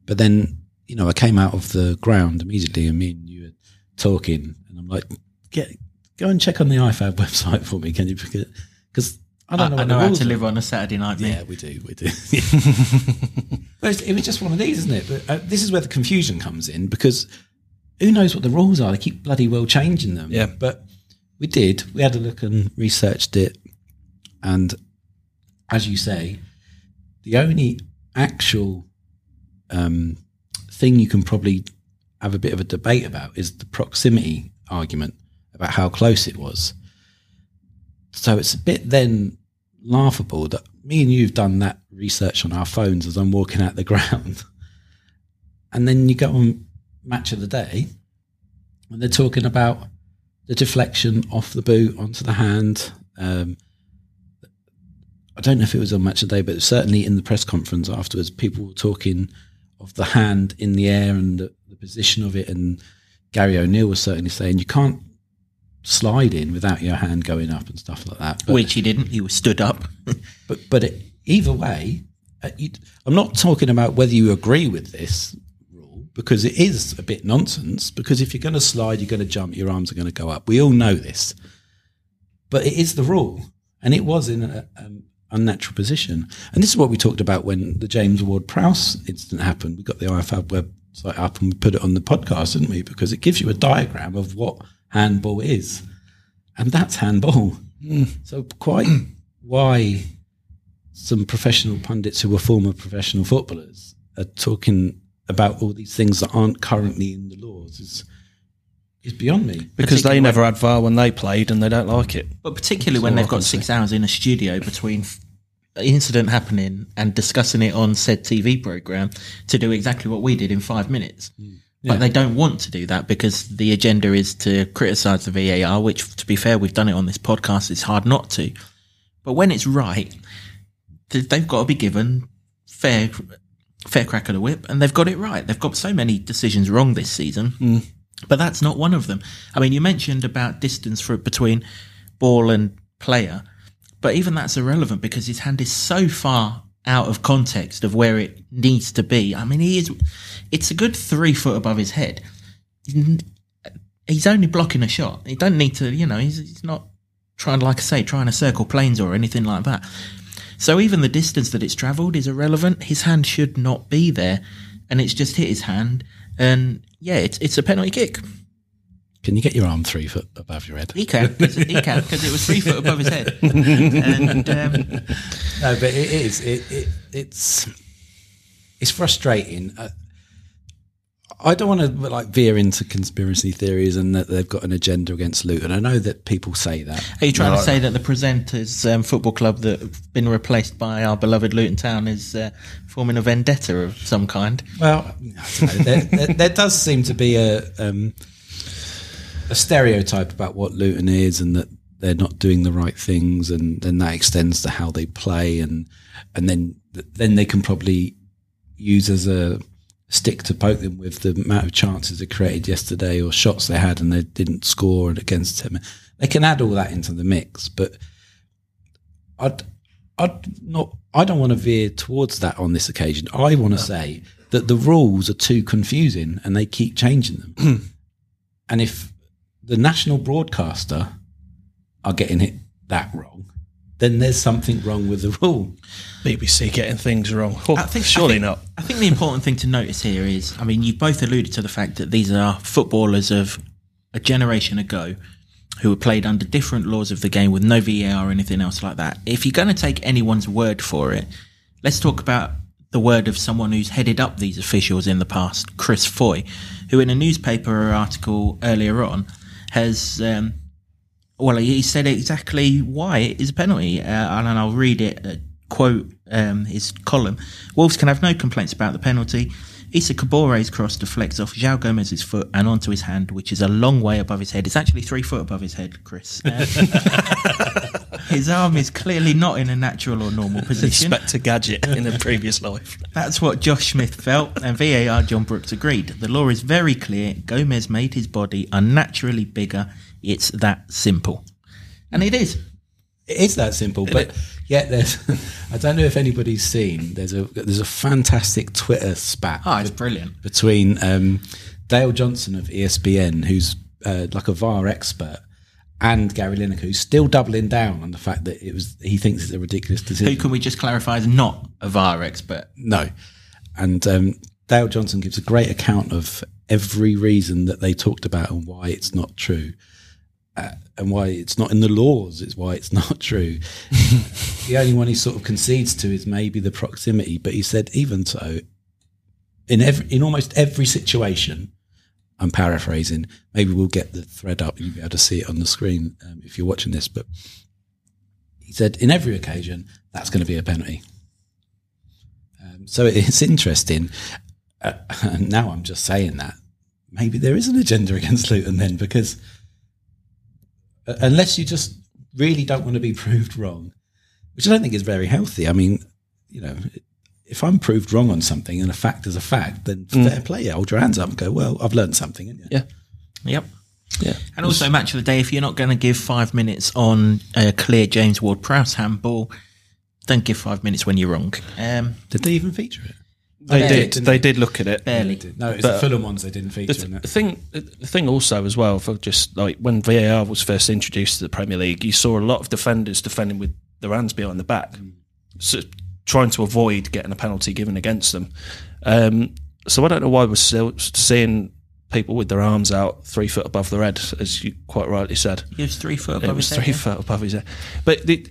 But then, you know, I came out of the ground immediately, and me and you were talking, and I'm like, "Get go and check on the IFAB (laughs) website for me, can you?" Because I I, don't know. I what know how to live on a Saturday night. mate. Yeah, we do, we do. (laughs) but it was just one of these, isn't it? But uh, this is where the confusion comes in because who knows what the rules are? They keep bloody well changing them. Yeah. But we did. We had a look and researched it, and as you say, the only actual um, thing you can probably have a bit of a debate about is the proximity argument about how close it was. So it's a bit then laughable that me and you've done that research on our phones as I'm walking out the ground. (laughs) And then you go on match of the day and they're talking about the deflection off the boot onto the hand. Um, I don't know if it was on match of the day, but certainly in the press conference afterwards, people were talking of the hand in the air and the, the position of it. And Gary O'Neil was certainly saying you can't slide in without your hand going up and stuff like that. But, Which he didn't. He was stood up. (laughs) but but it, either way, uh, you, I'm not talking about whether you agree with this rule because it is a bit nonsense. Because if you're going to slide, you're going to jump, your arms are going to go up. We all know this, but it is the rule, and it was in an um, unnatural position. And this is what we talked about when the James Ward Prowse incident happened. We got the IFAB website up and we put it on the podcast, didn't we? Because it gives you a diagram of what handball is, and that's handball. Hmm. So quite why some professional pundits who were former professional footballers are talking about all these things that aren't currently in the laws is is beyond me. because they never had VAR when they played and they don't like it. But particularly when they've I got six hours in a studio between f- incident happening and discussing it on said TV program to do exactly what we did in five minutes. Mm. But they don't want to do that because the agenda is to criticise the VAR, which, to be fair, we've done it on this podcast. It's hard not to. But when it's right, they've got to be given fair, fair crack of the whip, and they've got it right. They've got so many decisions wrong this season, mm. But that's not one of them. I mean, you mentioned about distance for between ball and player, but even that's irrelevant because his hand is so far out of context of where it needs to be. I mean, he is, it's a good three foot above his head. He's only blocking a shot. He don't need to, you know, he's, he's not trying, like I say, trying to circle planes or anything like that. So even the distance that it's travelled is irrelevant. His hand should not be there, and it's just hit his hand. And yeah, it's it's a penalty kick. Can you get your arm three foot above your head? He can, 'cause- he can, because it was three foot above his head. And um, No, but it is. It, it it's it's frustrating. Uh, I don't want to like veer into conspiracy theories and that they've got an agenda against Luton. I know that people say that. are you trying to say that the presenters um, football club that have been replaced by our beloved Luton Town is uh, forming a vendetta of some kind? Well, know. there, there, there does seem to be a um, a stereotype about what Luton is, and that they're not doing the right things, and then that extends to how they play, and and then then they can probably use as a stick to poke them with the amount of chances they created yesterday or shots they had and they didn't score against them. They can add all that into the mix, but I'd I'd not I don't want to veer towards that on this occasion. I want to say that the rules are too confusing and they keep changing them. (clears throat) and if the national broadcaster are getting it that wrong, then there's something wrong with the rule. BBC getting things wrong. Oh, I think surely I think, not. I think the important thing to notice here is, I mean, you both alluded to the fact that these are footballers of a generation ago who were played under different laws of the game with no VAR or anything else like that. If you're going to take anyone's word for it, let's talk about the word of someone who's headed up these officials in the past, Chris Foy, who in a newspaper article earlier on has um, well, he said exactly why it is a penalty, uh, and I'll read it. Uh, quote um, his column: Wolves can have no complaints about the penalty. Issa Kabore's cross deflects off João Gomes's foot and onto his hand, which is a long way above his head. It's actually three foot above his head, Chris. Uh, (laughs) (laughs) his arm is clearly not in a natural or normal position. Inspector Gadget in a previous life. (laughs) That's what Josh Smith felt, and VAR John Brooks agreed. The law is very clear. Gomez made his body unnaturally bigger. It's that simple. And it is. It is that simple, but yet there's. (laughs) I don't know if anybody's seen. There's a there's a fantastic Twitter spat Oh, it's brilliant. between um, Dale Johnson of ESPN, who's uh, like a VAR expert, and Gary Lineker, who's still doubling down on the fact that it was he thinks it's a ridiculous decision. Who can we just clarify is not a VAR expert? No. And um, Dale Johnson gives a great account of every reason that they talked about and why it's not true. Uh, and why it's not in the laws, it's why it's (laughs) not true. the only one he sort of concedes to is maybe the proximity, but he said, even so, in every, in almost every situation, I'm paraphrasing. Maybe we'll get the thread up and you'll be able to see it on the screen um, if you're watching this. But he said, in every occasion, that's going to be a penalty. Um, so it's interesting. Uh, (laughs) now I'm just saying that maybe there is an agenda against Luton then, because unless you just really don't want to be (laughs) proved wrong, which I don't think is very healthy. I mean, you know, if I'm proved wrong on something and a fact is a fact, then fair play. Hold your hands up and go, well, I've learned something. haven't you? Yeah. Yep. Yeah. And also, match of the day, if you're not going to give five minutes on a clear James Ward Prowse handball, don't give five minutes when you're wrong. Um, Did they even feature it? They They did. did, didn't They they? did look at it. barely. No, it's But- the Fulham ones they didn't The, feature th- in the thing, the thing also as well for just like when VAR was first introduced to the Premier League, you saw a lot of defenders defending with their hands behind the back, so trying to avoid getting a penalty given against them. Um, so I don't know why we're still seeing people with their arms out three foot above their head, as you quite rightly said. He was three foot It above was his head, three yeah. foot above his head. But the,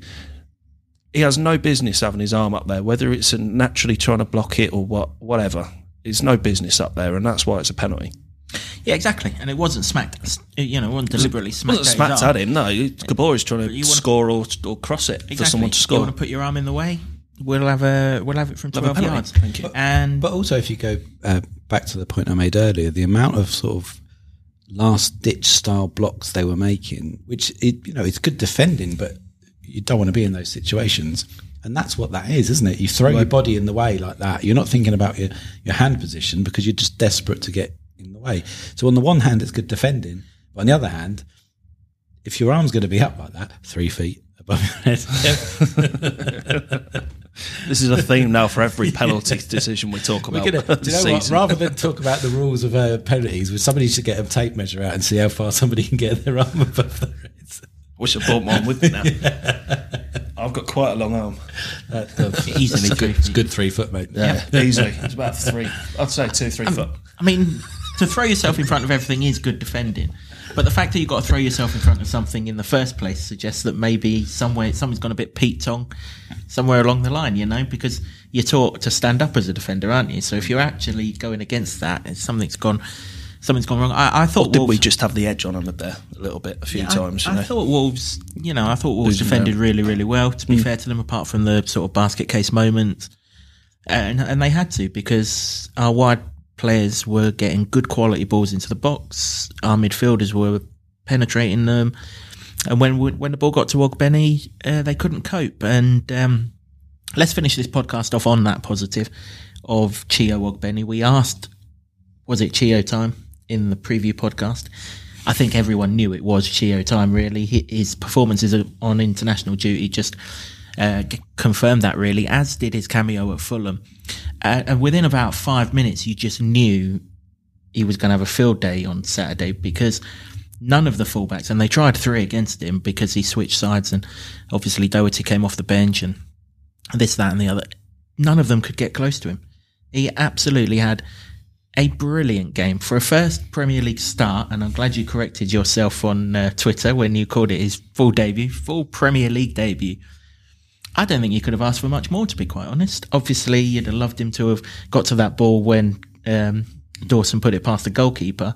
he has no business having his arm up there, whether it's naturally trying to block it or what, whatever. It's no business up there, and that's why it's a penalty. Yeah, exactly. And it wasn't smacked. You know, it wasn't deliberately It smacked. wasn't at his smacked arm. at him. No, Kabore trying to you wanna- score or, or cross it for someone to score. You score. want to put your arm in the way? We'll have a we'll have it from Have twelve yards. Thank you. And But also, if you go uh, back to the point I made earlier, the amount of sort of last ditch style blocks they were making, which it, you know, it's good defending, but you don't want to be in those situations. And that's what that is, isn't it? You throw your body in the way like that. You're not thinking about your, your hand position because you're just desperate to get in the way. So on the one hand, it's good defending. But on the other hand, if your arm's going to be up like that, three feet above your head, (laughs) This is a theme now for every (laughs) penalty decision we talk about. We're gonna, (laughs) this you know what? Rather than talk about the rules of uh, penalties, somebody should get a tape measure out and see how far somebody can get their arm above their heads. Wish I brought mine with me now. I've got quite a long arm. (laughs) easily It's a good, it's a good three foot, mate. Yeah, easily. (laughs) It's about three. I'd say two, three foot. I mean, to throw yourself in front of everything is good defending. But the fact that you've got to throw yourself in front of something in the first place suggests that maybe somewhere something's gone a bit Pete Tong somewhere along the line, you know, because you're taught to stand up as a defender, aren't you? So if you're actually going against that, it's- something's gone something's gone wrong. I, I thought Did Wolves, we just have the edge on them there a little bit, a few I- times? You I, thought Wolves, you know, I thought Wolves Losing defended ground. really, really well. To be fair to them, apart from the sort of basket case moments, and and they had to because our wide players were getting good quality balls into the box. Our midfielders were penetrating them, and when when the ball got to Ogbene, uh, they couldn't cope. And um, let's finish this podcast off on that positive of Chio Ogbene. We asked, was it Chio time in the preview podcast? I think everyone knew it was Chio time. Really, his performances on international duty just uh, confirmed that. Really, as did his cameo at Fulham. Uh, and within about five minutes, you just knew he was going to have a field day on Saturday because none of the fullbacks, and they tried three against him because he switched sides, and obviously Doherty came off the bench, and this, that, and the other. None of them could get close to him. He absolutely had a brilliant game for a first Premier League start, and I'm glad you corrected yourself on uh, Twitter when you called it his full debut, full Premier League debut. I don't think you could have asked for much more, to be quite honest. Obviously, you'd have loved him to have got to that ball when um, Dawson put it past the goalkeeper,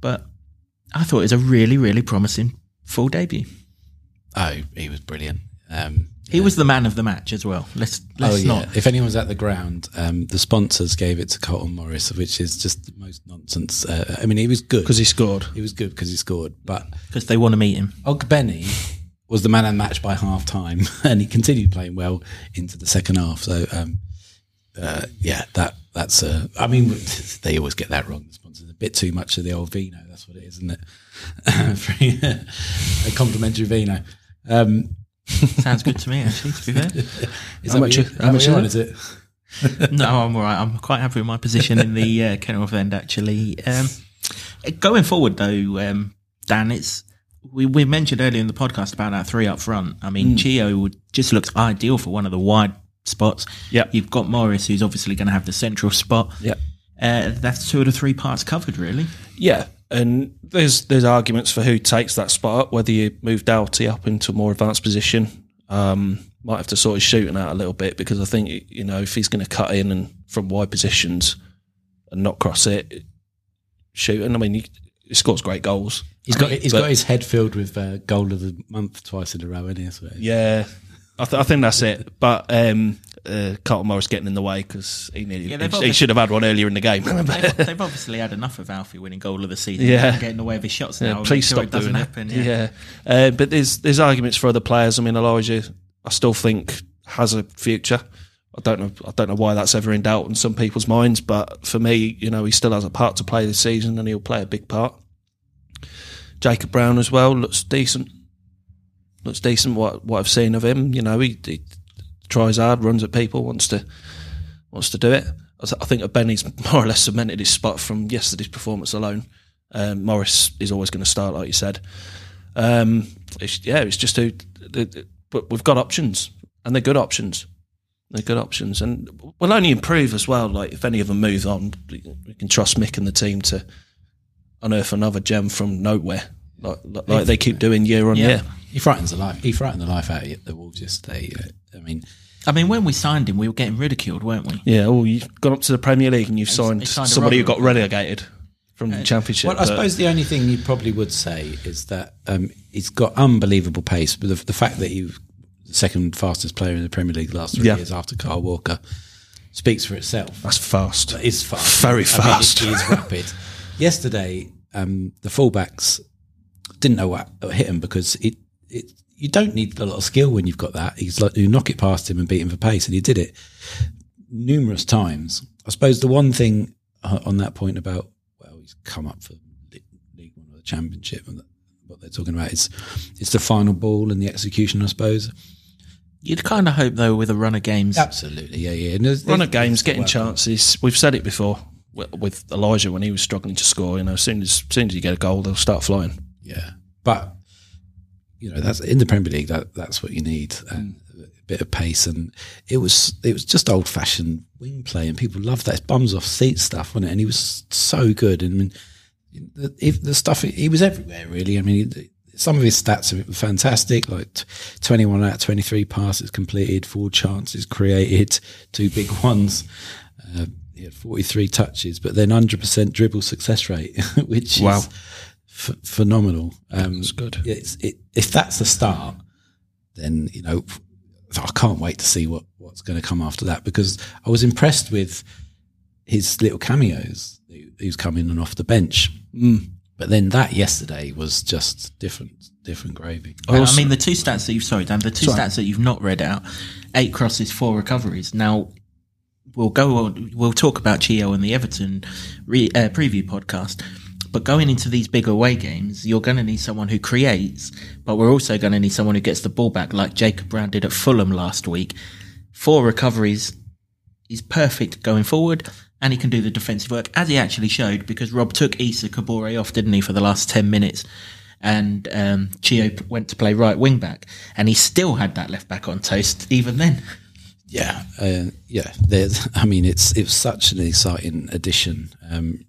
but I thought it was a really, really promising full debut. Oh, he was brilliant. Um, He was the man of the match as well. Let's let's oh yeah. not. If anyone's at the ground, um, the sponsors gave it to Carlton Morris, which is just the most nonsense. Uh, I mean, he was good Because he scored. he was good because he scored, but because they want to meet him. Ogbene was the man of the match by half time, (laughs) and he continued playing well into the second half. So, um, uh, yeah, that that's. Uh, I mean, (laughs) they always get that wrong. The sponsors a bit too much of the old vino. That's what it is, isn't it? (laughs) A complimentary vino. Um, Sounds good to me, actually. To be fair, (laughs) is How much what is- you- how how much much is on is it? (laughs) no, I'm all right. I'm quite happy with my position in the uh, Kenilworth end. Actually, um, going forward though, um, Dan, it's we, we mentioned earlier in the podcast about that three up front. I mean, Chio would just looks ideal for one of the wide spots. Yep. you've got Morris, who's obviously going to have the central spot. Yeah. Uh, that's two of the three parts covered, really. Yeah, and there's there's arguments for who takes that spot up. Whether you move Doughty up into a more advanced position, um, might have to sort his shooting out a little bit because I think you know if he's going to cut in and from wide positions and not cross it, shooting. I mean, he, he scores great goals. He's got he's But- got his head filled with uh, goal of the month twice in a row, isn't he? That's what it is. Yeah, I, th- I think that's it. But um, uh, Carlton Morris getting in the way because he needed. Yeah, he, should have had one earlier in the game. they've, (laughs) they've obviously had enough of Alfie winning goal of the season. Yeah. getting in the way of his shots now. Yeah, please sure stop it doesn't doing happen. it. Yeah, Uh, but there's there's arguments for other players. I mean, Elijah, I still think has a future. I don't know. I don't know why that's ever in doubt in some people's minds, but for me, you know, he still has a part to play this season, and he'll play a big part. Jacob Brown as well looks decent. Looks decent. What what I've seen of him, you know, he, he tries hard, runs at people, wants to wants to do it. I th- I think Benny's (laughs) more or less cemented his spot from yesterday's performance alone. Um, Morris is always going to start, like you said. Um, it's, yeah, it's just the- but we've got options, and they're good options. They're good options, and we'll only improve as well. Like if any of them move on, we can trust Mick and the team to unearth another gem from nowhere, like, like, like they keep doing year on Yeah. year. He frightens the life. He frightened the life out of the Wolves yesterday. Uh, I mean, I mean, when we signed him, we were getting ridiculed, weren't we? Yeah, oh, you've gone up to the Premier League and you've signed, signed somebody who got relegated from the Championship. well, I suppose the only thing you probably would say is that um, he's got unbelievable pace. But the, the fact that he's the second fastest player in the Premier League the last three Yeah. years after Kyle Walker speaks for itself. that's fast. It's fast. Very I mean, fast. it is rapid. (laughs) Yesterday, um, the fullbacks didn't know what hit him because it, it you don't need a lot of skill when you've got that. He's like you knock it past him and beat him for pace, and he did it numerous times. I suppose the one thing uh, on that point about well, he's come up for League One or the Championship, and what they're talking about is it's the final ball and the execution. I suppose. You'd kind of hope, though, with a run of games. Absolutely, yeah, yeah. And there's- Run of games, getting chances. We've said it before with Elijah when he was struggling to score. You know, as soon as, as soon as you get a goal, they'll start flying. Yeah, but you know that's in the Premier League. That that's what you need. And a bit of pace, and it was it was just old fashioned wing play, and people loved that. It's bums off seat stuff, wasn't it? And he was so good. And I mean, the, if the stuff he was everywhere really. I mean. Some of his stats are fantastic, like 21 out of 23 passes completed, four chances created, (laughs) two big ones. Uh, he had 43 touches, but then 100% dribble success rate, (laughs) which Wow. is f- phenomenal. Um, That's good. It's, it, if that's the start, then you know I can't wait to see what what's going to come after that because I was impressed with his little cameos. He he coming and off the bench, Mm. but then that yesterday was just different, different gravy. Well, I mean, the two stats that you've sorry, Dan, the two Sorry. stats that you've not read out: eight crosses, four recoveries. Now, we'll go on. We'll talk about Chio and the Everton re, uh, preview podcast. But going into these big away games, you're going to need someone who creates, but we're also going to need someone who gets the ball back, like Jacob Brown did at Fulham last week. Four recoveries is perfect going forward, and he can do the defensive work as he actually showed because Rob took Issa Kabore off, didn't he, for the last ten minutes, and um, Chio went to play right wing back, and he still had that left back on toast even then. Yeah, uh, yeah. (laughs) I mean, it's it was such an exciting addition. Um,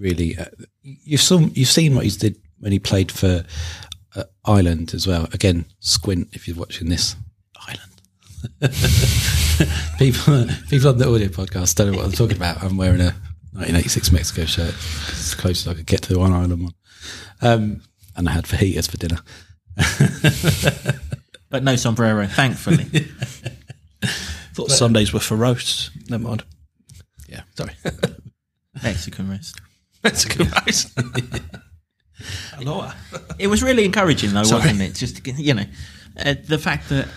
really, uh, you've seen you've seen what he did when he played for uh, Ireland as well. Again, squint if you're watching this Ireland. (laughs) people, people on the audio podcast don't know what I'm talking about. I'm wearing a 1986 Mexico shirt. It's as close as I could get to the one Ireland one. Um, and I had fajitas for dinner. (laughs) But no sombrero, thankfully. (laughs) thought Sundays were for roasts. Never mind. Yeah. Sorry. Mexican roast. That's a good roast. (laughs) Aloha. It was really encouraging, though, Sorry. wasn't it? Just you know, uh, the fact that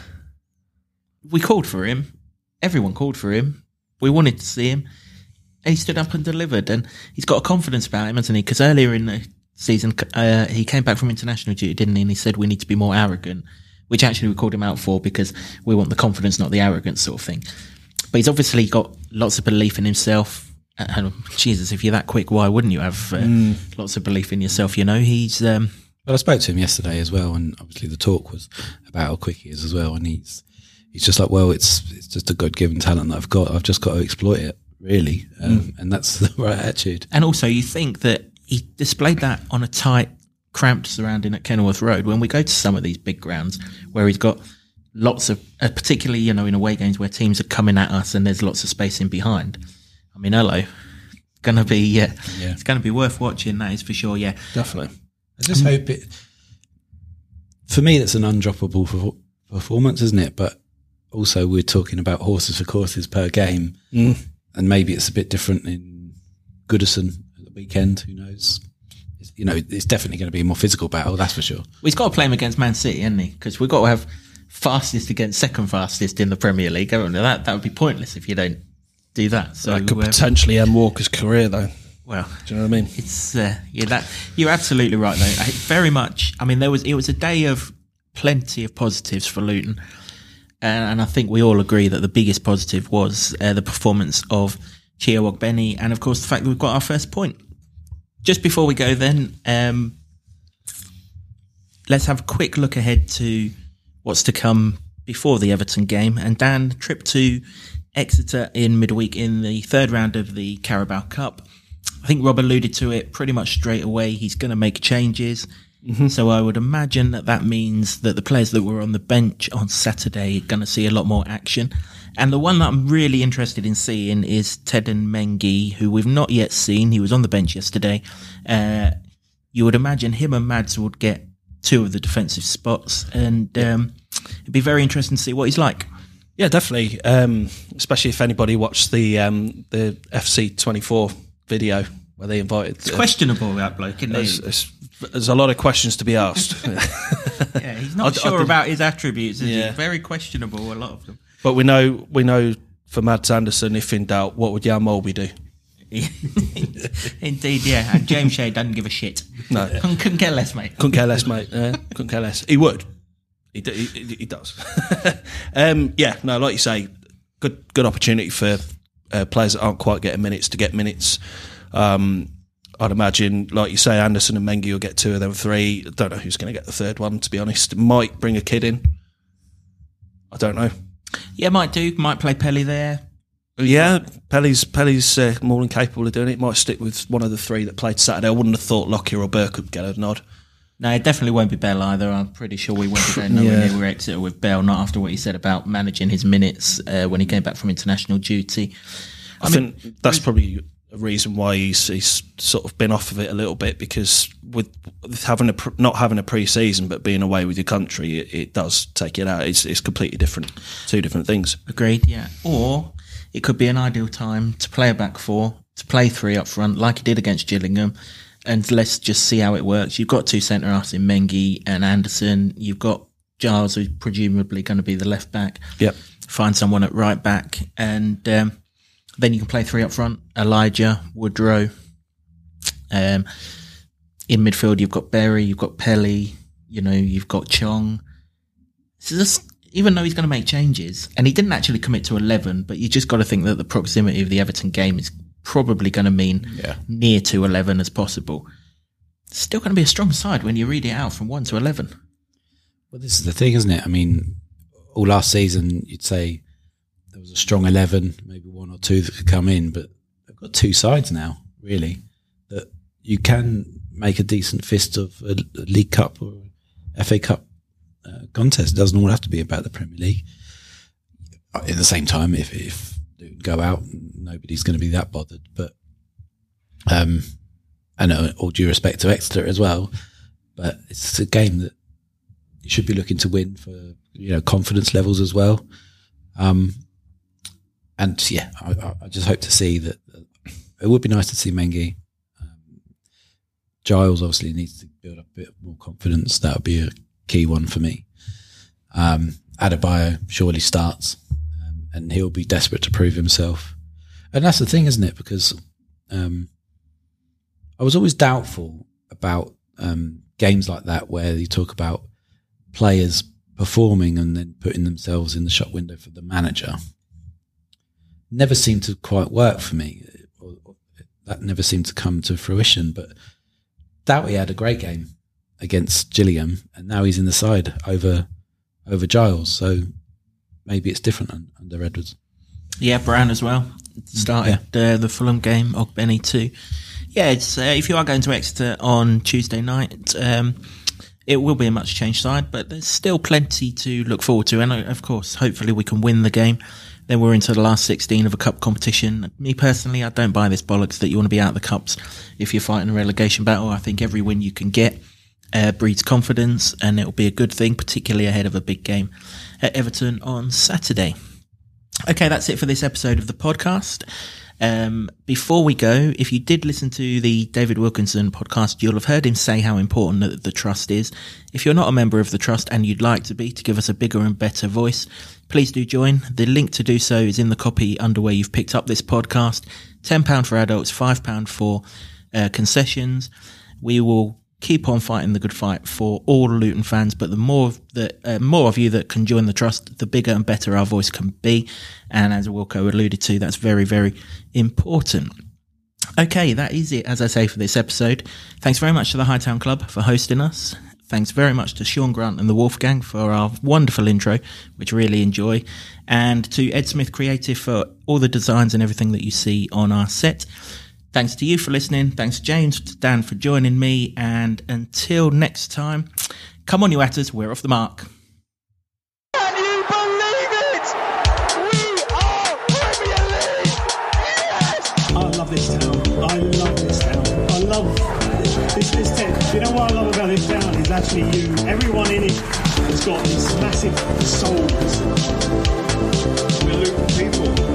we called for him, everyone called for him. We wanted to see him. And he stood up and delivered, and he's got a confidence about him, hasn't he? Because earlier in the season, uh, he came back from international duty, didn't he? And he said we need to be more arrogant, which actually we called him out for because we want the confidence, not the arrogance sort of thing. But he's obviously got lots of belief in himself. And Jesus, if you're that quick, why wouldn't you have uh, lots of belief in yourself? You know, he's um, But I spoke to him yesterday as well, and obviously the talk was about how quick he is as well. And he's he's just like, well, it's it's just a God given talent that I've got. I've just got to exploit it, really, um, and that's (laughs) the right attitude. And also, you think that he displayed that on a tight, cramped surrounding at Kenilworth Road. When we go to some of these big grounds where he's got lots of, uh, particularly you know in away games where teams are coming at us and there's lots of space in behind. I mean, hello, gonna be yeah, it's gonna be worth watching. That is for sure. Yeah, Definitely. I just um, hope it. For me, that's an undroppable perfor- performance, isn't it? But also, we're talking about horses for courses per game, mm. and maybe it's a bit different in Goodison at the weekend. Who knows? It's, you know, it's definitely going to be a more physical battle, that's for sure. well, he's got to play him against Man City, hasn't he? Because we've got to have fastest against second fastest in the Premier League. haven't we? That that would be pointless if you don't do that. So That could uh, potentially end Walker's career, though. well, Do you know what I mean? It's uh, yeah, that you're absolutely right though. I, very much. I mean, there was it was a day of plenty of positives for Luton. and, and I think we all agree that the biggest positive was uh, the performance of Chio Ogbene, and of course the fact that we've got our first point. Just before we go, then um, let's have a quick look ahead to what's to come before the Everton game. And Dan, trip to Exeter in midweek in the third round of the Carabao Cup. I think Rob alluded to it pretty much straight away. He's going to make changes. So I would imagine that that means that the players that were on the bench on Saturday are going to see a lot more action. And the one that I'm really interested in seeing is Teden Mengi, who we've not yet seen. He was on the bench yesterday. Uh, you would imagine him and Mads would get two of the defensive spots, and um, it'd be very interesting to see what he's like. Yeah, definitely. Um, especially if anybody watched the um, the FC twenty four video where they invited. It's questionable that bloke, isn't there's, he? there's, a lot of questions to be asked, (laughs) Yeah, he's not I- I sure didn't- about his attributes. Yeah. he? Very questionable. A lot of them. but we know we know for Mads Andersen, if in doubt, what would Jan Molby do? (laughs) Indeed, yeah. And James Shea doesn't give a shit. No. couldn't, couldn't care less, mate. Couldn't care less, mate. Uh, couldn't care less. He would. He, does. (laughs) um, yeah, no, like you say, good good opportunity for uh, players that aren't quite getting minutes to get minutes. Um, I'd imagine, like you say, Andersen and Mengi will get two of them three. I don't know who's going to get the third one, to be honest. Might bring a kid in. I don't know. Yeah, might do. Might play Pelly there. Yeah, Pelly's Pelly's uh, more than capable of doing it. Might stick with one of the three that played Saturday. I wouldn't have thought Lockyer or Burke would get a nod. No, it definitely won't be Bell either. I'm pretty sure we won't be going nowhere Yeah. near Exeter with Bell, not after what he said about managing his minutes uh, when he came back from international duty. I, think that's probably a reason why he's he's sort of been off of it a little bit because with, with having a not having a pre-season but being away with your country, it, it does take it out. It's it's completely different, two different things. Agreed, yeah. Or it could be an ideal time to play a back four, to play three up front, like he did against Gillingham, and let's just see how it works. You've got two centre halves in Mengi and Andersen. You've got Giles, who's presumably going to be the left back. Yep. Find someone at right back, and um, then you can play three up front. Elijah, Woodrow. Um, in midfield, you've got Berry, you've got Pelly, you know, you've got Chong. So just, even though he's going to make changes, and he didn't actually commit to 11, but you just got to think that the proximity of the Everton game is probably going to mean near to 11 as possible. Still going to be a strong side when you read it out from 1 to 11. Well, this is the thing, isn't it? I mean, all last season, you'd say there was a strong 11, maybe one or two that could come in, but they've got two sides now, really, that you can make a decent fist of a, League Cup or FA Cup uh, contest. It doesn't all have to be about the Premier League. At the same time, if, if they go out, nobody's going to be that bothered. But, um, and uh, all due respect to Exeter as well, but it's a game that you should be looking to win for you know confidence levels as well. Um, and yeah, I, I- I just hope to see that. It would be nice to see Mengi. Um, Giles obviously needs to build up a bit more confidence. That would be a key one for me. Um, Adebayo surely starts, um, and he'll be desperate to prove himself. And that's the thing, isn't it? Because um, I was always doubtful about um, games like that where you talk about players performing and then putting themselves in the shop window for the manager. Never seemed to quite work for me. That never seemed to come to fruition. But Doughty had a great game against Gillingham, and now he's in the side over over Giles. So maybe it's different under Edwards. Yeah, Brown as well. Started uh, the Fulham game, Ogbene too. Yeah, it's, uh, if you are going to Exeter on Tuesday night, um, it will be a much changed side, but there's still plenty to look forward to. And uh, of course, hopefully we can win the game. Then we're into the last 16 of a cup competition. Me personally, I don't buy this bollocks that you want to be out of the cups if you're fighting a relegation battle. I think every win you can get uh, breeds confidence and it'll be a good thing, particularly ahead of a big game at Everton on Saturday. Okay, that's it for this episode of the podcast. Um, before we go, if you did listen to the David Wilkinson podcast, you'll have heard him say how important the, the trust is. If you're not a member of the trust and you'd like to be to give us a bigger and better voice, please do join. The link to do so is in the copy under where you've picked up this podcast. £10 for adults, £5 for uh, concessions. We will keep on fighting the good fight for all Luton fans. But the more that uh, more of you that can join the trust, the bigger and better our voice can be. And as Wilco alluded to, that's very very important. Okay, that is it, as I say, for this episode. Thanks very much to the Hightown Club for hosting us. Thanks very much to Sean Grant and the Wolfgang for our wonderful intro, which really enjoy. And to Ed Smith Creative for all the designs and everything that you see on our set. Thanks to you for listening. Thanks, James, to Dan for joining me. And until next time, come on, you atters, we're off the mark. Can you believe it? We are Premier League! Yes! I love this town. I love this town. I love this, this town. You know what I love about this town is actually you. Everyone in it has got this massive soul. We're Luton people.